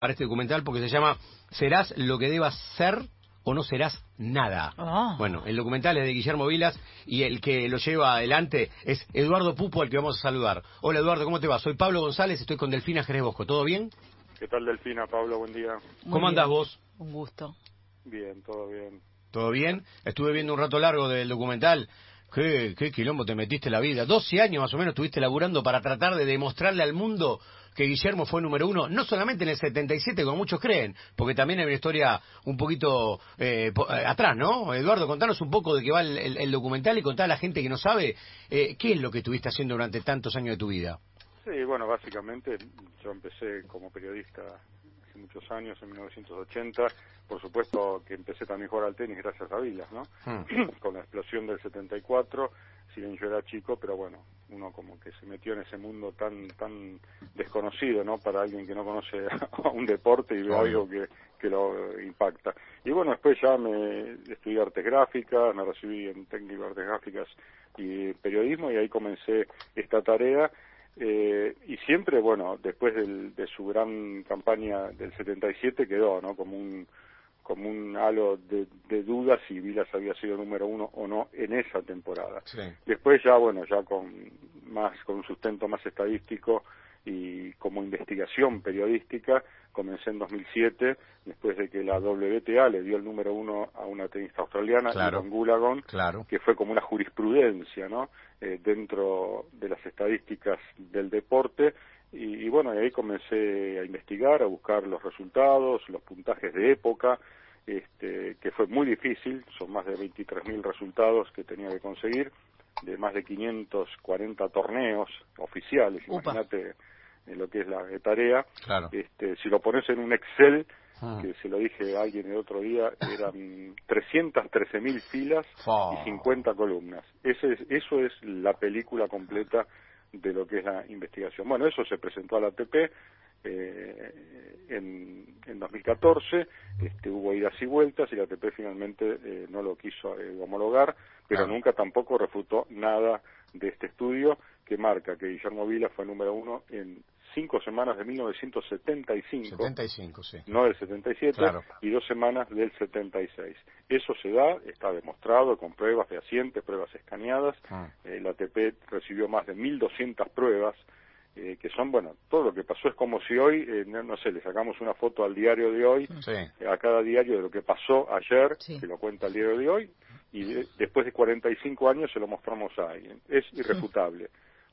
para este documental porque se llama Serás lo que debas ser o no serás nada. Ah. Bueno, el documental es de Guillermo Vilas y el que lo lleva adelante es Eduardo Pupo, al que vamos a saludar. Hola Eduardo, ¿cómo te va? Soy Pablo González, estoy con Delfina Jerez Bosco. ¿Todo bien? ¿Qué tal Delfina, Pablo? Buen día. Muy ¿Cómo andás bien. vos? Un gusto. Bien, todo bien. ¿Todo bien? Estuve viendo un rato largo del documental. ¿Qué, qué quilombo te metiste en la vida? 12 años más o menos estuviste laburando para tratar de demostrarle al mundo que Guillermo fue número uno, no solamente en el 77, como muchos creen, porque también hay una historia un poquito eh, eh, atrás, ¿no? Eduardo, contanos un poco de qué va el, el- el documental y contá a la gente que no sabe eh, qué es lo que estuviste haciendo durante tantos años de tu vida. Sí, bueno, básicamente yo empecé como periodista hace muchos años, en 1980. Por supuesto que empecé también a jugar al tenis gracias a Vilas, ¿no? Con la explosión del 74, si bien yo era chico, pero bueno, uno como que se metió en ese mundo tan tan desconocido, ¿no? Para alguien que no conoce a un deporte y ve algo que, que lo impacta. Y bueno, después ya me estudié artes gráficas, me recibí en técnico de artes gráficas y periodismo y ahí comencé esta tarea eh, y siempre, bueno, después del- de su gran campaña del 77 quedó, ¿no? Como un como un halo de, de dudas si Vilas había sido número uno o no en esa temporada. Sí. Después ya, bueno, ya con más con un sustento más estadístico y como investigación periodística, comencé en 2007, después de que la WTA le dio el número uno a una tenista australiana, Claro. Goolagong, Claro. que fue como una jurisprudencia ¿no? Eh, dentro de las estadísticas del deporte y, y bueno, y ahí comencé a investigar, a buscar los resultados, los puntajes de época, este, que fue muy difícil, son más de 23.000 resultados que tenía que conseguir, de más de 540 torneos oficiales, imagínate lo que es la tarea. Claro. Este, si lo pones en un Excel, Ah. que se lo dije a alguien el otro día, eran 313.000 filas y 50 columnas. Ese es, eso es la película completa de lo que es la investigación. Bueno, eso se presentó a la ATP eh, en, en 2014, este, hubo idas y vueltas y la ATP finalmente eh, no lo quiso eh, homologar, pero Claro. nunca tampoco refutó nada de este estudio que marca que Guillermo Vila fue número uno en cinco semanas de 1975 75, sí. no del 77, Claro. y dos semanas del 76. Eso se da, está demostrado con pruebas fehacientes, pruebas escaneadas. Ah. Eh, la ATP recibió más de 1.200 pruebas, eh, que son, bueno, todo lo que pasó es como si hoy, eh, no, no sé, le sacamos una foto al diario de hoy, Sí. eh, a cada diario de lo que pasó ayer, Sí. que lo cuenta el diario de hoy, y de- después de 45 años se lo mostramos a alguien. Es irrefutable,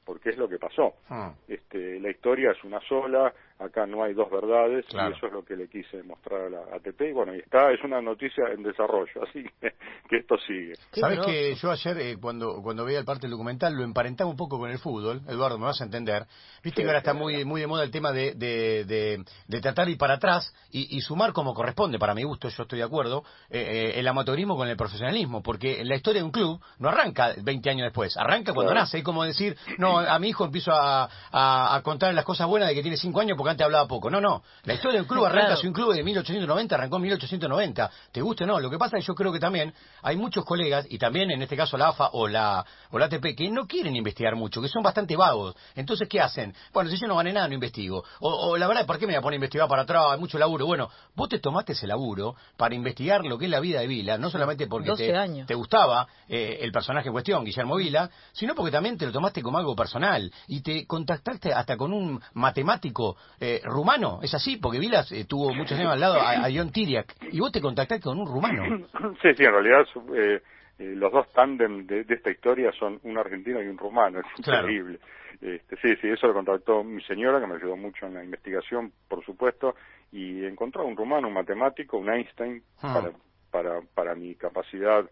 porque es lo que pasó. Ah. Este, la historia es una sola, acá no hay dos verdades, Claro. y eso es lo que le quise mostrar a la ATP, y bueno, y está, es una noticia en desarrollo, así que, que esto sigue. Sabes grosso. que yo ayer, eh, cuando, cuando veía el parte del documental, lo emparentaba un poco con el fútbol. Eduardo, me vas a entender. Viste Sí, que ahora está muy, muy de moda el tema de, de, de, de tratar de ir para atrás y, y sumar como corresponde, para mi gusto, yo estoy de acuerdo, eh, eh, el amateurismo con el profesionalismo. Porque la historia de un club no arranca 20 años después, arranca cuando Claro. nace. Es como decir, no, a mi hijo empiezo a, a, a contar las cosas buenas de que tiene 5 años porque antes hablaba poco. No, no. La historia de un club arranca Claro. si un club de 1890 arrancó en 1890. ¿Te guste o no? Lo que pasa es que yo creo que también hay muchos colegas, y también en este caso la AFA o la, o la ATP, que no quieren investigar mucho, que son bastante vagos. Entonces, ¿qué hacen? Bueno, si yo no gané nada, no investigo. O, o la verdad, ¿por qué me voy a poner a investigar para atrás? Hay mucho laburo. Bueno, vos te tomaste ese laburo para investigar lo que es la vida de Vila, no solamente porque 12 te, te gustaba eh, el personaje en cuestión, Guillermo Vila, sino porque también te lo tomaste como algo personal y te contactaste hasta con un matemático eh, rumano, es así, porque Vilas eh, tuvo muchos años al lado a, a John Tiriac y vos te contactaste con un rumano. Sí, sí, en realidad eh, eh, los dos tándem de, de esta historia son un argentino y un rumano, es Claro. increíble. Este, sí, sí, eso lo contactó mi señora, que me ayudó mucho en la investigación, por supuesto, y encontró un rumano, un matemático, un Einstein, Ah. para, para, para mi capacidad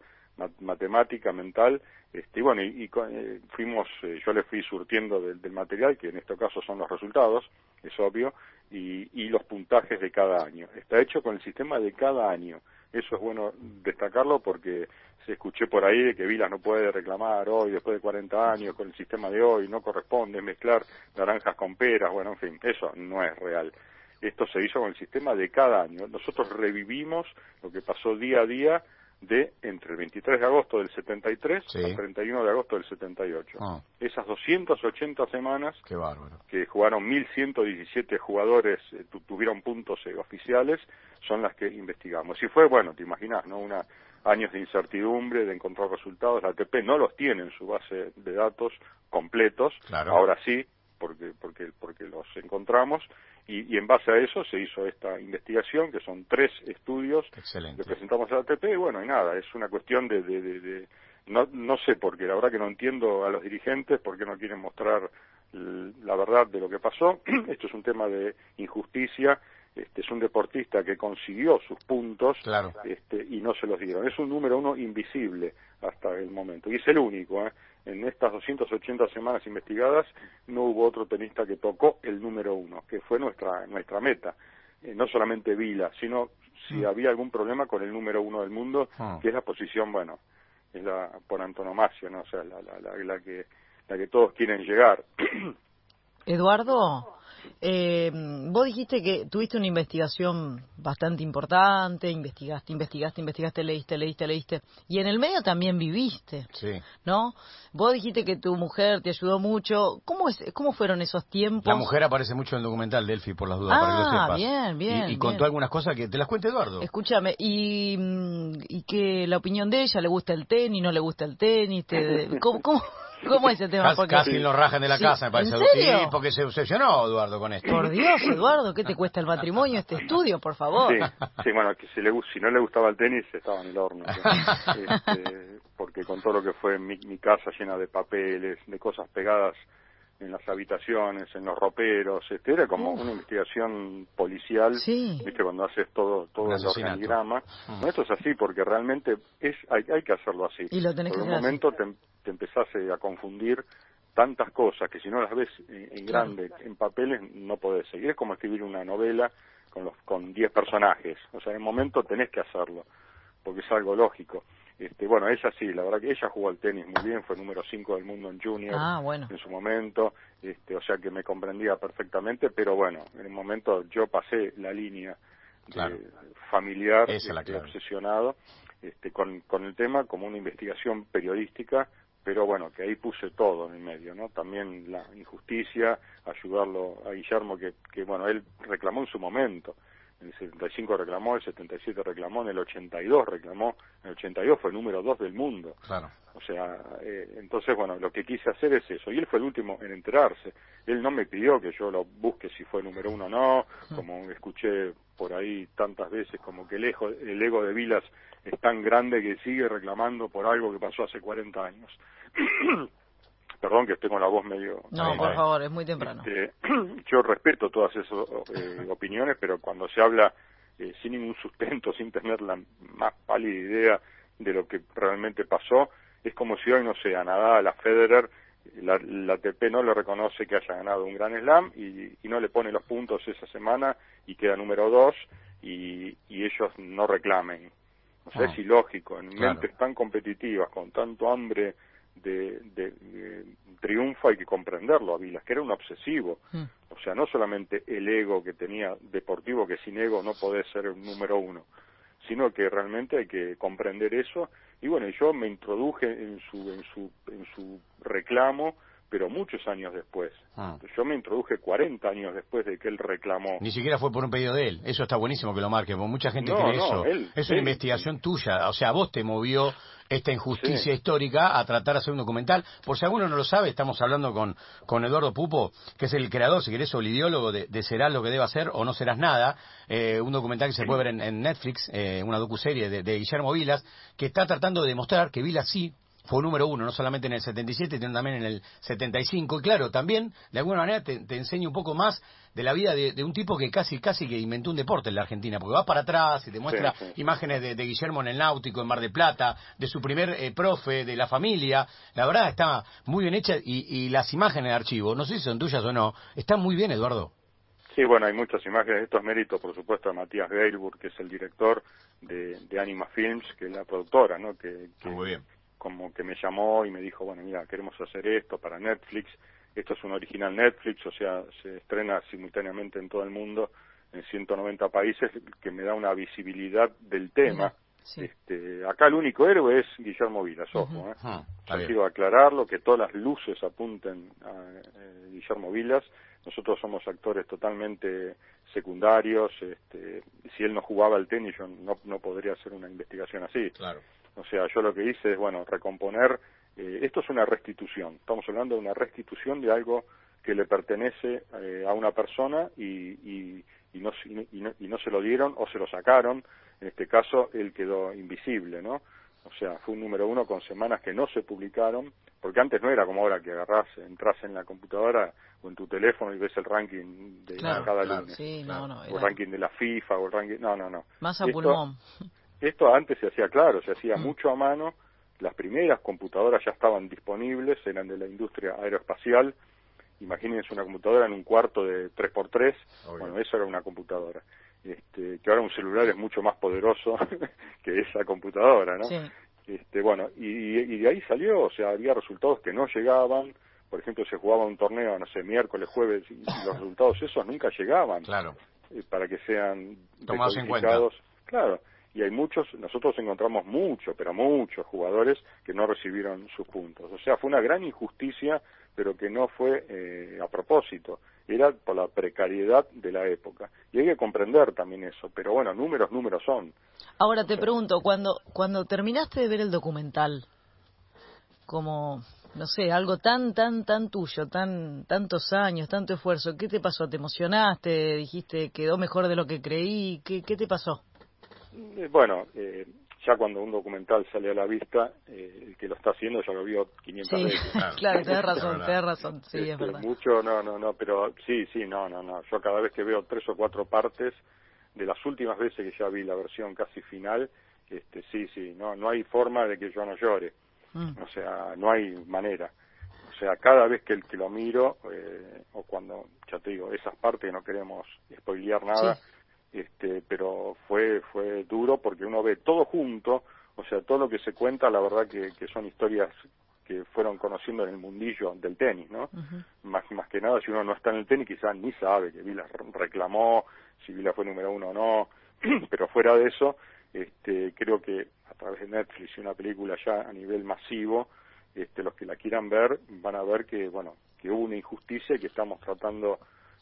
matemática, mental, este, y bueno, y, y eh, fuimos, eh, yo le fui surtiendo del, del material, que en este caso son los resultados, es obvio, y, y los puntajes de cada año. Está hecho con el sistema de cada año. Eso es bueno destacarlo porque se escuché por ahí de que Vilas no puede reclamar hoy, después de 40 años, con el sistema de hoy, no corresponde mezclar naranjas con peras, bueno, en fin, eso no es real. Esto se hizo con el sistema de cada año. Nosotros revivimos lo que pasó día a día de entre el 23 de agosto del 73 y el 31 de agosto del 78. Ah. Esas 280 semanas Qué bárbaro. que jugaron 1.117 jugadores, eh, tuvieron puntos eh, oficiales, son las que investigamos. Y fue, bueno, te imaginas, ¿no? Una, años de incertidumbre, de encontrar resultados. La ATP no los tiene en su base de datos completos. Ahora sí, porque, porque, porque los encontramos y, y, en base a eso se hizo esta investigación, que son tres estudios que presentamos a la ATP, y bueno, y nada, es una cuestión de, de, de, no, no sé por qué, la verdad que no entiendo a los dirigentes por qué no quieren mostrar la verdad de lo que pasó. Esto es un tema de injusticia este, es un deportista que consiguió sus puntos este, y no se los dieron. Es un número uno invisible hasta el momento. Y es el único. ¿eh? En estas 280 semanas investigadas no hubo otro tenista que tocó el número uno, que fue nuestra, nuestra meta. Eh, no solamente Vila, sino si mm. había algún problema con el número uno del mundo, ah. que es la posición, bueno, es la por antonomasia, ¿no? O sea, la, la, la que, la que todos quieren llegar. Eduardo, eh, vos dijiste que tuviste una investigación bastante importante, investigaste, investigaste, investigaste, leíste, leíste, leíste, y en el medio también viviste, sí. ¿no? Vos dijiste que tu mujer te ayudó mucho. ¿Cómo, es, cómo fueron esos tiempos? La mujer aparece mucho en el documental Delphi, por las dudas, para que lo ah, sepas. bien, bien. Y, contó algunas cosas que te las cuente Eduardo. Escúchame, y, y que la opinión de ella, ¿le gusta el tenis, no le gusta el tenis? ¿Cómo, cómo, ¿Cómo es el tema? Casi, lo rajan de la casa, me parece. ¿En serio? Sí, porque se obsesionó Eduardo con esto. Por Dios, Eduardo, ¿qué te cuesta el matrimonio este estudio, por favor? Sí, bueno, que si, le, si no le gustaba el tenis, estaba en el horno. este, porque con todo lo que fue mi, mi casa llena de papeles, de cosas pegadas en las habitaciones, en los roperos, este, era como una investigación policial, sí. viste cuando haces todo todo el organigrama. No, esto es así porque realmente es hay, hay que hacerlo así. Y lo tenés Por un momento te, te empezás eh, a confundir tantas cosas que si no las ves en, grande, en papeles, no podés seguir. Es como escribir una novela con los con 10 personajes. O sea, en el momento tenés que hacerlo, porque es algo lógico. Este, bueno, ella sí, la verdad que ella jugó al tenis muy bien, fue número 5 del mundo en junior ah, en su momento, este, o sea que me comprendía perfectamente, pero bueno, en el momento yo pasé la línea familiar, este, obsesionado este, con, con el tema como una investigación periodística, pero bueno, que ahí puse todo en el medio, ¿no? También la injusticia, ayudarlo a Guillermo, que, que bueno, él reclamó en su momento, en el 75 reclamó, el 77 reclamó, en el 82 reclamó, en el 82 fue el número 2 del mundo. Claro. O sea, eh, entonces, bueno, lo que quise hacer es eso. Y él fue el último en enterarse. Él no me pidió que yo lo busque si fue número uno o no, como escuché por ahí tantas veces, como que el ego, el ego de Vilas es tan grande que sigue reclamando por algo que pasó hace 40 años. Perdón que estoy con la voz medio... No, por favor, es muy temprano. Este, yo respeto todas esas eh, opiniones, pero cuando se habla eh, sin ningún sustento, sin tener la más pálida idea de lo que realmente pasó, es como si hoy, no sé, a Nadal, a Federer, la, la ATP no le reconoce que haya ganado un gran slam y, no le pone los puntos esa semana y queda número dos y, ellos no reclamen. O sea, es ah, ilógico, en mentes tan competitivas, con tanto hambre de, de, triunfo hay que comprenderlo a Vilas, que era un obsesivo. Mm. O sea, no solamente el ego que tenía deportivo, que sin ego no podés ser un número uno, sino que realmente hay que comprender eso. Y bueno, yo me introduje en su, en su, en su reclamo pero muchos años después. Ah. Yo me introduje 40 años después de que él reclamó. Ni siquiera fue por un pedido de él. Eso está buenísimo que lo marque, porque mucha gente cree eso. es una investigación tuya. O sea, vos te movió esta injusticia histórica a tratar de hacer un documental. Por si alguno no lo sabe, estamos hablando con, con Eduardo Pupo, que es el creador, si querés, o el ideólogo de, de Serás lo que deba hacer o no serás nada, eh, un documental que se puede ver en, Netflix, eh, una docuserie de, de Guillermo Vilas, que está tratando de demostrar que Vilas sí fue número uno, no solamente en el 77, sino también en el 75. Y claro, también, de alguna manera, te, te enseña un poco más de la vida de, un tipo que casi casi que inventó un deporte en la Argentina, porque vas para atrás y te muestra imágenes de, Guillermo en el Náutico, en Mar de Plata, de su primer eh, profe, de la familia. La verdad está muy bien hecha y, las imágenes de archivo, no sé si son tuyas o no, están muy bien, Eduardo. Sí, bueno, hay muchas imágenes. Estos méritos, por supuesto, de Matías Geilburg, que es el director de, Anima Films, que es la productora, ¿no? Que, que, muy bien como que me llamó y me dijo, bueno, mira, queremos hacer esto para Netflix, esto es un original Netflix, o sea, se estrena simultáneamente en todo el mundo, en 190 países, que me da una visibilidad del tema, Este, acá el único héroe es Guillermo Vilas, ojo, ¿eh? quiero aclararlo, que todas las luces apunten a eh, Guillermo Vilas. Nosotros somos actores totalmente secundarios. Este, si él no jugaba al tenis, yo no, no podría hacer una investigación así. Claro. O sea, yo lo que hice es, bueno, recomponer. Eh, esto es una restitución. Estamos hablando de una restitución de algo que le pertenece eh, a una persona y, y, y, no, y, no, y no se lo dieron o se lo sacaron. En este caso, él quedó invisible, ¿no? O sea, fue un número uno con semanas que no se publicaron, porque antes no era como ahora que agarrás, entras en la computadora o en tu teléfono y ves el ranking de cada lunes. o el ranking de la FIFA o el ranking... No, no, no. Más a pulmón. Esto antes se hacía claro, se hacía mm. mucho a mano. Las primeras computadoras ya estaban disponibles, eran de la industria aeroespacial. Imagínense una computadora en un cuarto de 3x3. Bueno, eso era una computadora. Este, que ahora un celular es mucho más poderoso que esa computadora, ¿no? Este, bueno, y, y, de ahí salió, o sea, había resultados que no llegaban, por ejemplo, se jugaba un torneo, no sé, miércoles, jueves, y, los resultados esos nunca llegaban. Claro. Eh, para que sean tomados en cuenta. Claro, y hay muchos, nosotros encontramos muchos, pero muchos jugadores que no recibieron sus puntos. O sea, fue una gran injusticia, pero que no fue eh, a propósito era por la precariedad de la época. Y hay que comprender también eso, pero bueno, números, números son. Ahora te pregunto, cuando, cuando terminaste de ver el documental, como, no sé, algo tan, tan, tan tuyo, tan, tantos años, tanto esfuerzo, ¿qué te pasó? ¿Te emocionaste? ¿Dijiste quedó mejor de lo que creí? ¿Qué, qué te pasó? Eh, bueno, eh, ya cuando un documental sale a la vista, eh, el que lo está haciendo ya lo vio 500 veces. claro, tenés razón, tenés razón, sí, es este, verdad. Mucho, no, no, no, pero sí, sí, no, no, no. Yo cada vez que veo tres o cuatro partes, de las últimas veces que ya vi la versión casi final, este, sí, sí, no, no hay forma de que yo no llore. Mm. O sea, no hay manera. O sea, cada vez que, que lo miro, eh, o cuando, ya te digo, esas partes no queremos spoilear nada, este, pero fue, fue duro porque uno ve todo junto, o sea, todo lo que se cuenta, la verdad que, que son historias que fueron conociendo en el mundillo del tenis, ¿no? más, más que nada, si uno no está en el tenis, quizás ni sabe que Vila reclamó, si Vila fue número uno o no, pero fuera de eso, este, creo que a través de Netflix y una película ya a nivel masivo, este, los que la quieran ver van a ver que, bueno, que hubo una injusticia y que estamos tratando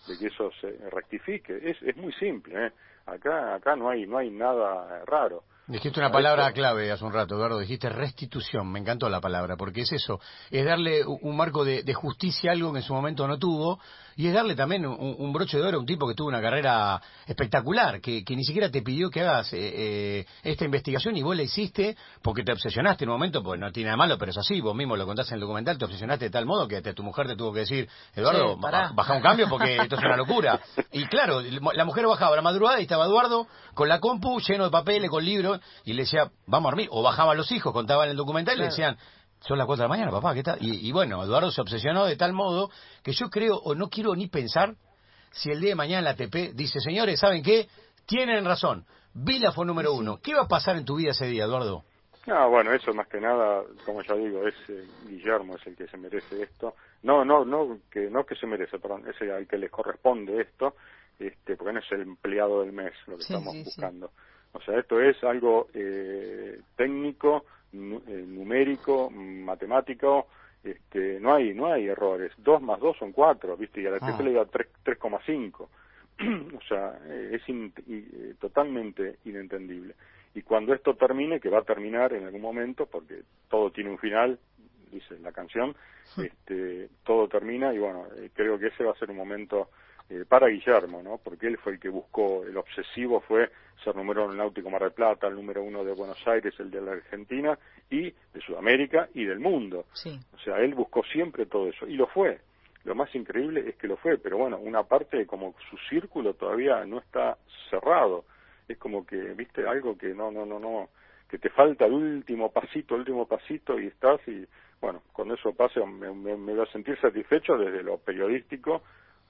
de que eso se rectifique. Es, es muy simple, ¿eh? Acá, acá no hay, no hay nada raro. Dijiste una palabra clave hace un rato, Eduardo, dijiste restitución, me encantó la palabra, porque es eso, es darle un marco de, justicia a algo que en su momento no tuvo, y es darle también un, broche de oro a un tipo que tuvo una carrera espectacular, que, ni siquiera te pidió que hagas eh, eh, esta investigación y vos la hiciste porque te obsesionaste en un momento, pues no tiene nada malo, pero es así, vos mismo lo contaste en el documental, te obsesionaste de tal modo que tu mujer te tuvo que decir, Eduardo, baja un cambio porque esto es una locura. Y claro, la mujer bajaba a la madrugada y estaba Eduardo con la compu lleno de papeles, con libros, y le decía, vamos a dormir. O bajaban los hijos, contaban el documental y le decían, son las cuatro de la mañana, papá, ¿qué tal? Y, bueno, Eduardo se obsesionó de tal modo que yo creo, o no quiero ni pensar, si el día de mañana la ATP dice, señores, ¿saben qué? Tienen razón, Vila fue número uno. ¿Qué va a pasar en tu vida ese día, Eduardo? No, bueno, eso más que nada, como ya digo, es eh, Guillermo es el que se merece esto. No, no, no que no que se merece, perdón, es el que le corresponde esto, este, porque no es el empleado del mes lo que estamos buscando. O sea, esto es algo eh, técnico, numérico, matemático, este, no hay no hay errores. Dos más dos son cuatro, ¿viste? Y a la ah. le da 3,5. o sea, eh, es eh, totalmente inentendible. Y cuando esto termine, que va a terminar en algún momento, porque todo tiene un final, dice la canción, este, todo termina y bueno, creo que ese va a ser un momento eh, para Guillermo, ¿no? Porque él fue el que buscó, el obsesivo fue ser número uno en Náutico Mar del Plata, el número uno de Buenos Aires, el de la Argentina y de Sudamérica y del mundo. O sea, él buscó siempre todo eso y lo fue. Lo más increíble es que lo fue, pero bueno, una parte como su círculo todavía no está cerrado. Es como que, viste, algo que no, no, no, no, que te falta el último pasito, el último pasito y estás y, bueno, cuando eso pase me, me, me voy a sentir satisfecho desde lo periodístico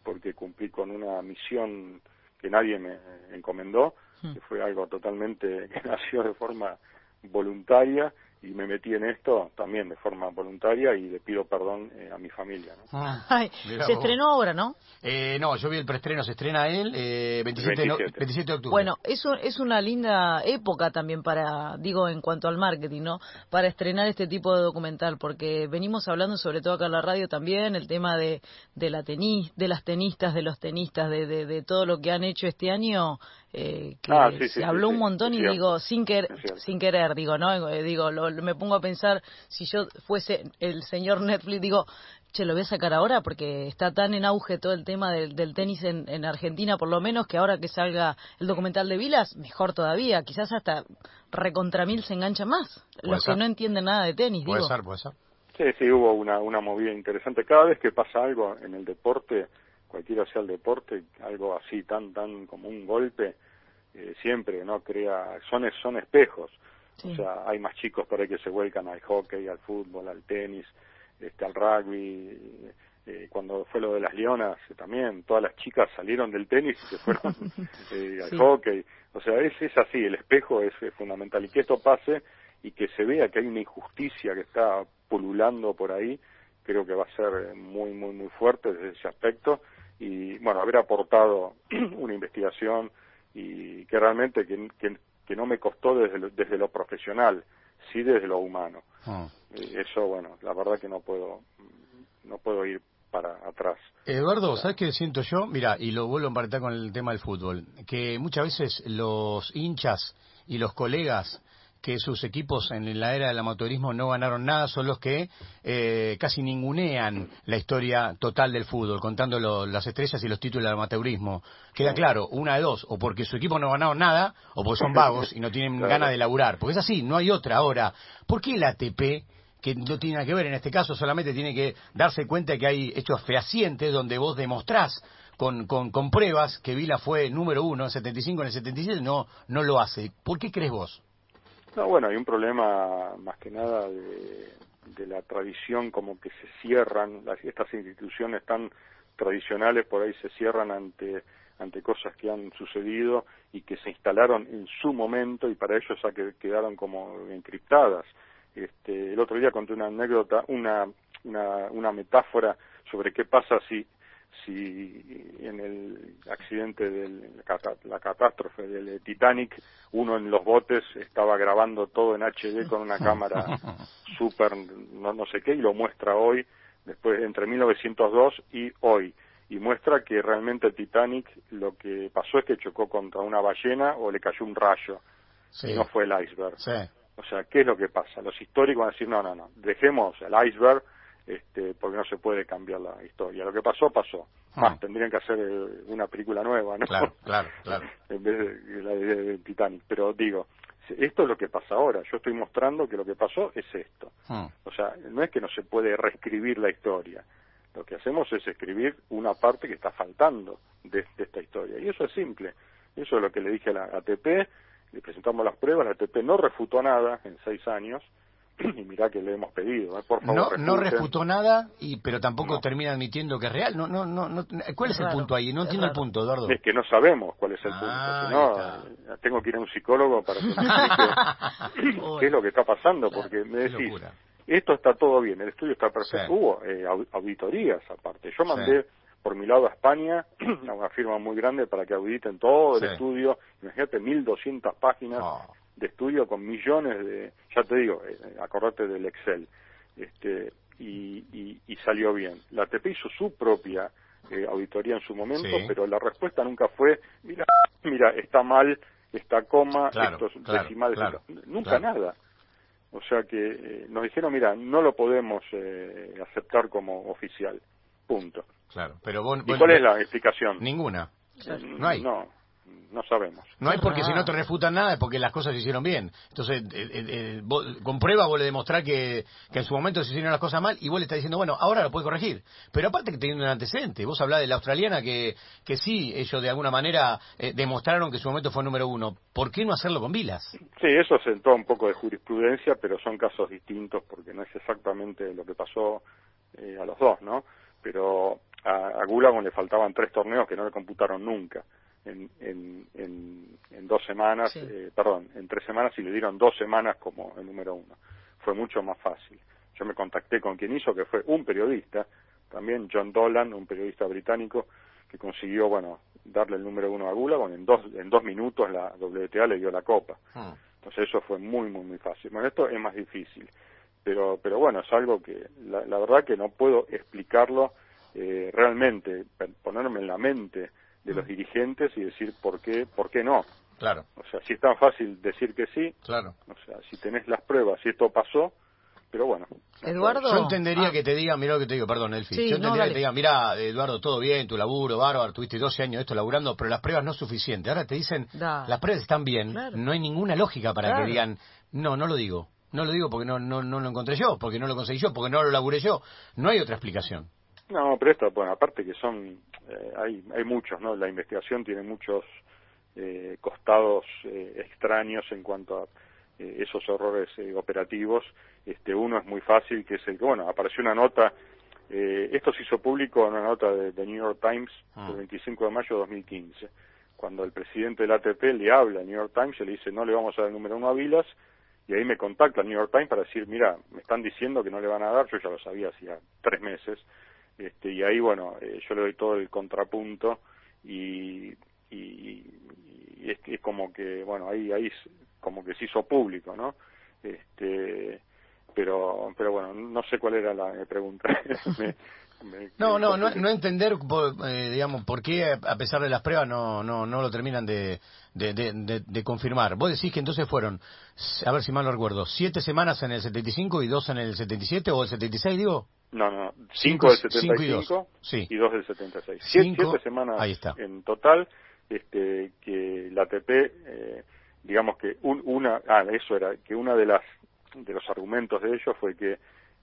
porque cumplí con una misión que nadie me encomendó, hmm. que fue algo totalmente que nació de forma voluntaria y me metí en esto también de forma voluntaria y le pido perdón eh, a mi familia. ¿no? Ah, Ay, se estrenó ahora, ¿no? Eh, no, yo vi el preestreno, se estrena él eh, 27, 27. 27. de octubre. Bueno, eso es una linda época también para, digo, en cuanto al marketing, ¿no? Para estrenar este tipo de documental, porque venimos hablando sobre todo acá en la radio también, el tema de, de, la tenis, de las tenistas, de los tenistas, de, de, de todo lo que han hecho este año eh, que ah, se habló un montón y digo sin querer sin querer digo no eh, digo lo, me pongo a pensar si yo fuese el señor Netflix digo che lo voy a sacar ahora porque está tan en auge todo el tema del, del tenis en, en, Argentina por lo menos que ahora que salga el documental de Vilas mejor todavía quizás hasta recontra mil se engancha más los que no entienden nada de tenis puede digo ser puede ser. Sí sí hubo una una movida interesante. Cada vez que pasa algo en el deporte cualquiera sea el deporte, algo así tan tan como un golpe, eh, siempre no crea, son son espejos. O sea, hay más chicos por ahí que se vuelcan al hockey, al fútbol, al tenis, este, al rugby. Eh, cuando fue lo de las leonas, eh, también todas las chicas salieron del tenis y se fueron eh, al hockey. O sea, es, es así, el espejo es, es fundamental. Y que esto pase y que se vea que hay una injusticia que está pululando por ahí, creo que va a ser muy, muy, muy fuerte desde ese aspecto y bueno haber aportado una investigación y que realmente que, que, no me costó desde lo, desde lo profesional sí desde lo humano ah. eso bueno la verdad que no puedo no puedo ir para atrás. Eduardo, ¿sabes qué siento yo? Mira, y lo vuelvo a emparetar con el tema del fútbol, que muchas veces los hinchas y los colegas que sus equipos en la era del amateurismo no ganaron nada son los que eh, casi ningunean la historia total del fútbol, contando lo, las estrellas y los títulos del amateurismo. Queda claro, una de dos, o porque su equipo no ganaron nada, o porque son vagos y no tienen ganas de laburar. Porque es así, no hay otra. Ahora, ¿por qué el ATP que no tiene nada que ver en este caso, solamente tiene que darse cuenta que hay hechos fehacientes donde vos demostrás con, con, con pruebas que Vila fue número uno en 75, en el 77, no, no lo hace. ¿Por qué crees vos? No, bueno, hay un problema más que nada de, la tradición, como que se cierran, las, estas instituciones tan tradicionales por ahí se cierran ante ante cosas que han sucedido y que se instalaron en su momento y para ellos que quedaron como encriptadas. Este, el otro día conté una anécdota, una, una, una metáfora sobre qué pasa si si en el accidente de la catástrofe del Titanic uno en los botes estaba grabando todo en HD con una cámara super no, no sé qué y lo muestra hoy después entre 1902 y hoy. Y muestra que realmente el Titanic lo que pasó es que chocó contra una ballena o le cayó un rayo y no fue el iceberg. O sea qué es lo que pasa los históricos van a decir no no no dejemos el iceberg este, porque no se puede cambiar la historia. Lo que pasó, pasó. Ah. Más, tendrían que hacer eh, una película nueva, ¿no? Claro, claro, claro. en vez de la de, Titanic. Pero digo, esto es lo que pasa ahora. Yo estoy mostrando que lo que pasó es esto. Ah. O sea, no es que no se puede reescribir la historia. Lo que hacemos es escribir una parte que está faltando de, de esta historia. Y eso es simple. Eso es lo que le dije a la ATP. Le presentamos las pruebas. La ATP no refutó nada en seis años y mirá que le hemos pedido, ¿eh? por favor. No, no refutó nada, y pero tampoco termina admitiendo que es real. No, no, no, ¿Cuál es, el punto ahí? No entiendo el punto, Eduardo. Es que no sabemos cuál es el punto. Ah, si no, tengo que ir a un psicólogo para que me explique qué es lo que está pasando, porque me decís, esto está todo bien, el estudio está perfecto. Hubo eh, auditorías aparte. Yo mandé por mi lado a España, a una firma muy grande para que auditen todo el estudio. Imagínate, 1.200 páginas. Ah de estudio con millones de, ya te digo, eh, acordate del Excel, este, y, y, y, salió bien. La ATP hizo su propia eh, auditoría en su momento, pero la respuesta nunca fue, mira, mira, está mal, está coma, esto es decimal, nunca nada. O sea que eh, nos dijeron, mira, no lo podemos eh, aceptar como oficial. Punto. Claro, pero vos, ¿Y cuál es la explicación? Ninguna. No hay. No, no sabemos. No hay porque si no te refutan nada es porque las cosas se hicieron bien. Entonces, eh, eh, eh con prueba vos le demostrás que, que en su momento se hicieron las cosas mal y vos le estás diciendo, bueno, ahora lo puedes corregir. Pero aparte que teniendo un antecedente, vos hablás de la australiana que, que sí, ellos de alguna manera eh, demostraron que en su momento fue número uno. ¿Por qué no hacerlo con Vilas? Sí, eso sentó un poco de jurisprudencia, pero son casos distintos porque no es exactamente lo que pasó a los dos, ¿no? Pero a, a Gulagon le faltaban tres torneos que no le computaron nunca en, en, en, en dos semanas, eh, perdón, en tres semanas y le dieron dos semanas como el número uno. fue mucho más fácil. Yo me contacté con quien hizo, que fue un periodista, también John Dolan, un periodista británico, que consiguió, bueno, darle el número uno a Gulagon, en dos, en dos minutos la WTA le dio la copa. Ah. Entonces eso fue muy, muy, muy fácil. Bueno, esto es más difícil, pero, pero bueno, es algo que la, la verdad que no puedo explicarlo eh, realmente, ponerme en la mente de los dirigentes y decir por qué, por qué no. Claro. O sea, si es tan fácil decir que sí, claro. o sea, si tenés las pruebas, si esto pasó, pero bueno. Eduardo. Yo entendería ah. que te diga, mira lo que te digo, perdón, Elfi. yo entendería que te diga, mira, Eduardo, todo bien, tu laburo, bárbaro, tuviste 12 años de esto laburando, pero las pruebas no es suficiente. Ahora te dicen, las pruebas están bien, no hay ninguna lógica para que digan, no, no lo digo. No lo digo porque no, no, no lo encontré yo, porque no lo conseguí yo, porque no lo laburé yo. No hay otra explicación. No, pero esto, bueno, aparte que son, eh, hay, hay muchos, ¿no? La investigación tiene muchos eh, costados eh, extraños en cuanto a esos errores operativos. Este, uno es muy fácil, que es el que, bueno, apareció una nota, esto se hizo público en una nota de, New York Times ah. el 25 de mayo de 2015, cuando el presidente del ATP le habla al New York Times y le dice, no le vamos a dar el número uno a Vilas, y ahí me contacta el New York Times para decir, mira, me están diciendo que no le van a dar, yo ya lo sabía hacía tres meses, este, y ahí, bueno, eh, yo le doy todo el contrapunto y, y, es, es, como que, bueno, ahí, ahí como que se hizo público, ¿no? Este, pero, pero bueno, no sé cuál era la pregunta. no, no, no, no, entender, eh, digamos, por qué a pesar de las pruebas no, no, no lo terminan de, de, de, de, confirmar. Vos decís que entonces fueron, a ver si mal lo recuerdo, siete semanas en el 75 y dos en el 77 o el 76, digo. No, no, cinco, del 75 y dos, sí. y dos del 76. Siete, siete semanas en total este, que la ATP, eh, digamos que un, una, ah, eso era, que una de las de los argumentos de ellos fue que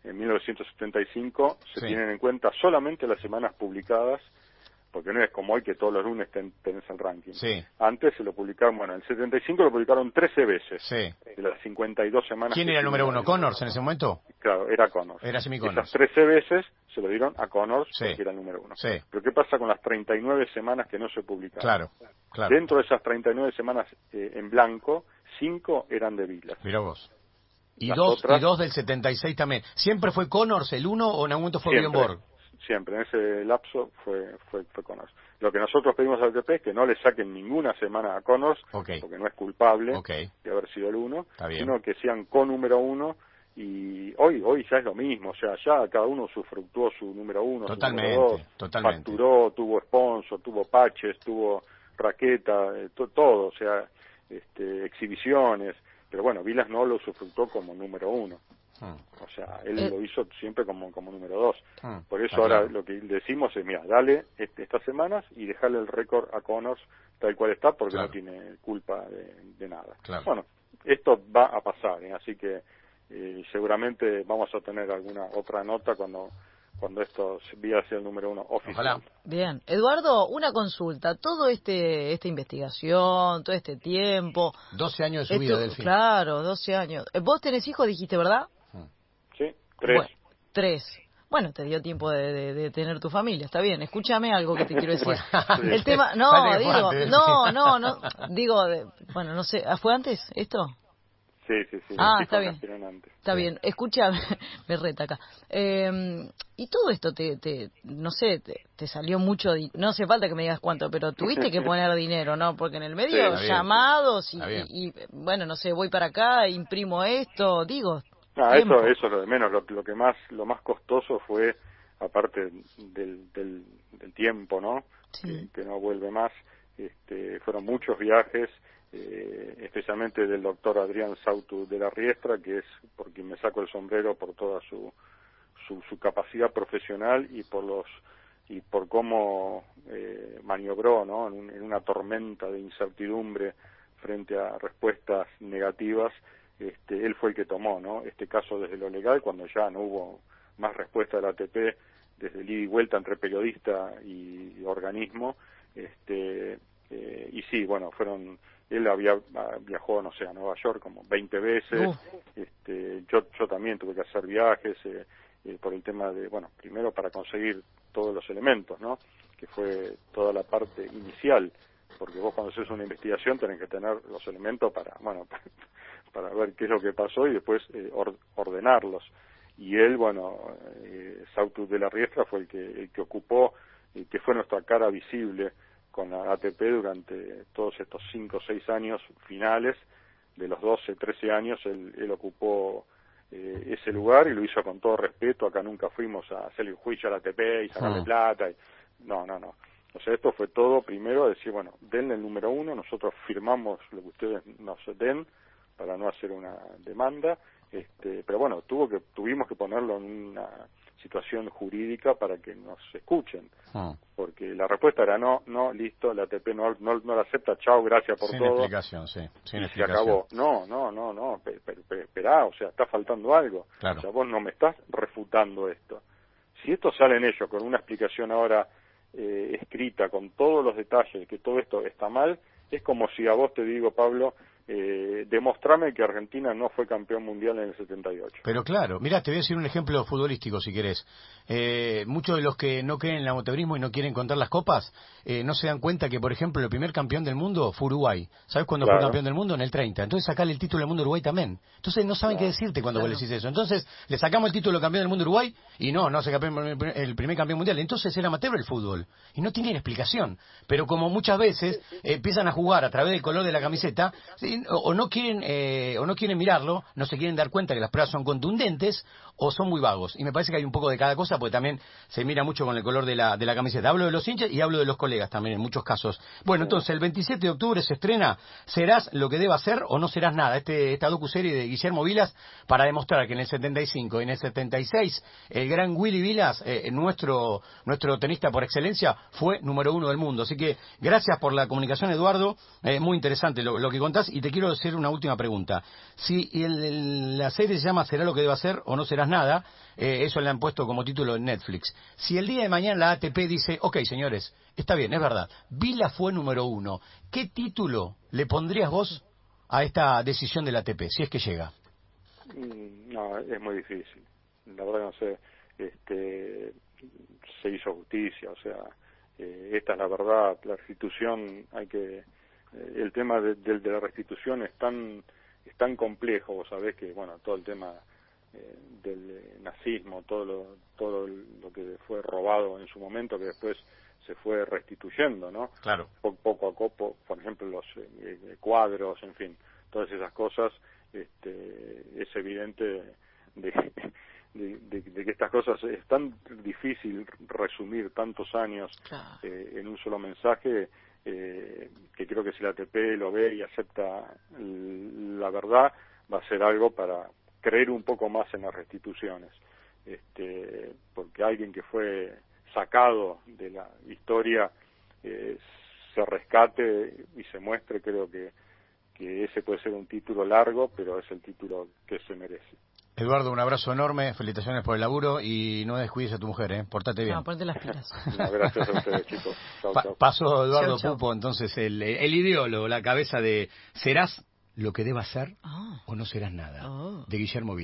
en 1975 se tienen en cuenta solamente las semanas publicadas porque no es como hoy que todos los lunes tenés el ranking. Antes se lo publicaron, bueno, en el 75 lo publicaron 13 veces. De las 52 semanas. ¿Quién era el número uno? ¿Connors en ese momento? Claro, era Connors. Era Semi Connors. Esas 13 veces se lo dieron a Connors porque era el número uno. Pero ¿qué pasa con las 39 semanas que no se publicaron? Claro, claro. Dentro de esas 39 semanas eh, en blanco, 5 eran de Vilas. Mira vos. Y dos, y dos del 76 también. ¿Siempre fue Connors el uno o en algún momento fue Borg? siempre, en ese lapso fue, fue, fue Connors. Lo que nosotros pedimos al TP es que no le saquen ninguna semana a Connors, porque no es culpable de haber sido el uno, sino que sean con número uno y hoy hoy ya es lo mismo, o sea, ya cada uno sufructuó su número uno, totalmente, su número dos, facturó, tuvo sponsor, tuvo patches, tuvo raqueta, eh, todo, o sea, este, exhibiciones, pero bueno, Vilas no lo sufructuó como número uno. Ah. O sea, él eh. lo hizo siempre como, como número dos. Ah, Por eso ahora lo que decimos es, mira, dale este, estas semanas y dejarle el récord a Connors tal cual está porque no tiene culpa de, nada. Bueno, esto va a pasar, ¿eh? así que eh, seguramente vamos a tener alguna otra nota cuando cuando esto vía sea el número uno oficial. Bien, Eduardo, una consulta. Todo este esta investigación, todo este tiempo. 12 años de su vida, Delfín. Claro, 12 años. Vos tenés hijos, dijiste, ¿verdad? Tres. tres. Bueno, te dio tiempo de, tener tu familia, está bien. Escúchame algo que te quiero decir. El tema, no, digo, no, no, no, digo, bueno, no sé, ¿fue antes esto? Sí, sí, sí. Ah, está bien. Está bien. Escucha, me reta acá. Eh, y todo esto te, te no sé, te, salió mucho, no hace falta que me digas cuánto, pero tuviste que poner dinero, ¿no? Porque en el medio llamados y, y, bueno, no sé, voy para acá, imprimo esto, digo, Ah, eso, eso es lo de menos. Lo, que más, lo más costoso fue, aparte del, del, tiempo, ¿no? Que, no vuelve más. Este, fueron muchos viajes, eh, especialmente del doctor Adrián Sautu de la Riestra, que es por quien me saco el sombrero por toda su, su, su capacidad profesional y por los y por cómo eh, maniobró ¿no? en, en, una tormenta de incertidumbre frente a respuestas negativas este, él fue el que tomó ¿no? este caso desde lo legal cuando ya no hubo más respuesta de la ATP desde el ida y vuelta entre periodista y organismo este, eh, y sí bueno fueron él había viajó no sé a Nueva York como 20 veces. Este, yo yo también tuve que hacer viajes eh, eh, por el tema de bueno primero para conseguir todos los elementos no que fue toda la parte inicial porque vos cuando haces una investigación tenés que tener los elementos para, bueno, para ver qué es lo que pasó y después eh, ordenarlos. Y él, bueno, eh, Sautus de la Riestra fue el que, el que ocupó, y que fue nuestra cara visible con la ATP durante todos estos cinco o seis años finales, de los 12, 13 años, él, él ocupó eh, ese lugar y lo hizo con todo respeto. Acá nunca fuimos a hacerle un juicio a la ATP y sacarle ah. plata. Y... No, no, no. O sea, esto fue todo primero decir, bueno, denle el número uno, nosotros firmamos lo que ustedes nos den para no hacer una demanda, este, pero bueno, tuvo que, tuvimos que ponerlo en una situación jurídica para que nos escuchen, ah. porque la respuesta era no, no, listo, la ATP no, no, no la acepta, chao, gracias por Sin todo. Explicación, sí. Sin y se acabó. No, no, no, no, esperá, o sea, está faltando algo. O sea, vos no me estás refutando esto. Si esto sale en ello con una explicación ahora eh, escrita con todos los detalles, que todo esto está mal, es como si a vos te digo, Pablo, eh, demostrame que Argentina no fue campeón mundial en el 78. Pero claro, mira, te voy a decir un ejemplo futbolístico si querés. Eh, muchos de los que no creen en el amateurismo y no quieren contar las copas, eh, no se dan cuenta que, por ejemplo, el primer campeón del mundo fue Uruguay. ¿Sabes cuándo fue campeón del mundo? En el 30. Entonces sacarle el título del mundo Uruguay también. Entonces no saben qué decirte cuando vos decís eso. Entonces le sacamos el título de campeón del mundo Uruguay y no, no se campeón el primer campeón mundial. Entonces era amateur el fútbol. Y no tienen explicación. Pero como muchas veces empiezan a jugar a través del color de la camiseta, o no quieren eh, o no quieren mirarlo, no se quieren dar cuenta que las pruebas son contundentes o son muy vagos. Y me parece que hay un poco de cada cosa porque también se mira mucho con el color de la, de la camiseta. Hablo de los hinchas y hablo de los colegas también en muchos casos. Bueno, entonces el 27 de octubre se estrena Serás lo que deba ser o no serás nada. Este, esta docu-serie de Guillermo Vilas para demostrar que en el 75 y en el 76 el gran Willy Vilas, eh, nuestro, nuestro tenista por excelencia, fue número uno del mundo. Así que gracias por la comunicación, Eduardo. Eh, muy interesante lo, lo que contás y te quiero decir una última pregunta. Si la serie se llama Será lo que deba ser o no serás nada, eh, eso le han puesto como título en Netflix. Si el día de mañana la ATP dice, ok señores, está bien, es verdad, Vila fue número uno, ¿qué título le pondrías vos a esta decisión de la ATP, si es que llega? Mm, no, es muy difícil. La verdad no sé, este, se hizo justicia, o sea, eh, esta es la verdad, la restitución hay que el tema de, de, la restitución es tan es tan complejo vos sabés que bueno todo el tema eh, del nazismo todo lo todo lo que fue robado en su momento que después se fue restituyendo no claro. Poco a poco por ejemplo los eh, cuadros en fin todas esas cosas este es evidente de, de, de, que estas cosas es tan difícil resumir tantos años en un solo mensaje eh, que creo que si la ATP lo ve y acepta la verdad, va a ser algo para creer un poco más en las restituciones. Este, porque alguien que fue sacado de la historia eh, se rescate y se muestre, creo que, que ese puede ser un título largo, pero es el título que se merece. Eduardo, un abrazo enorme, felicitaciones por el laburo y no descuides a tu mujer, ¿eh? Portate bien. No, ponte las pilas. gracias a ustedes, chicos. Pasó Eduardo Pupo, entonces, el, el, ideólogo, la cabeza de ¿serás lo que debas ser ah. o no serás nada? Oh. De Guillermo Vila.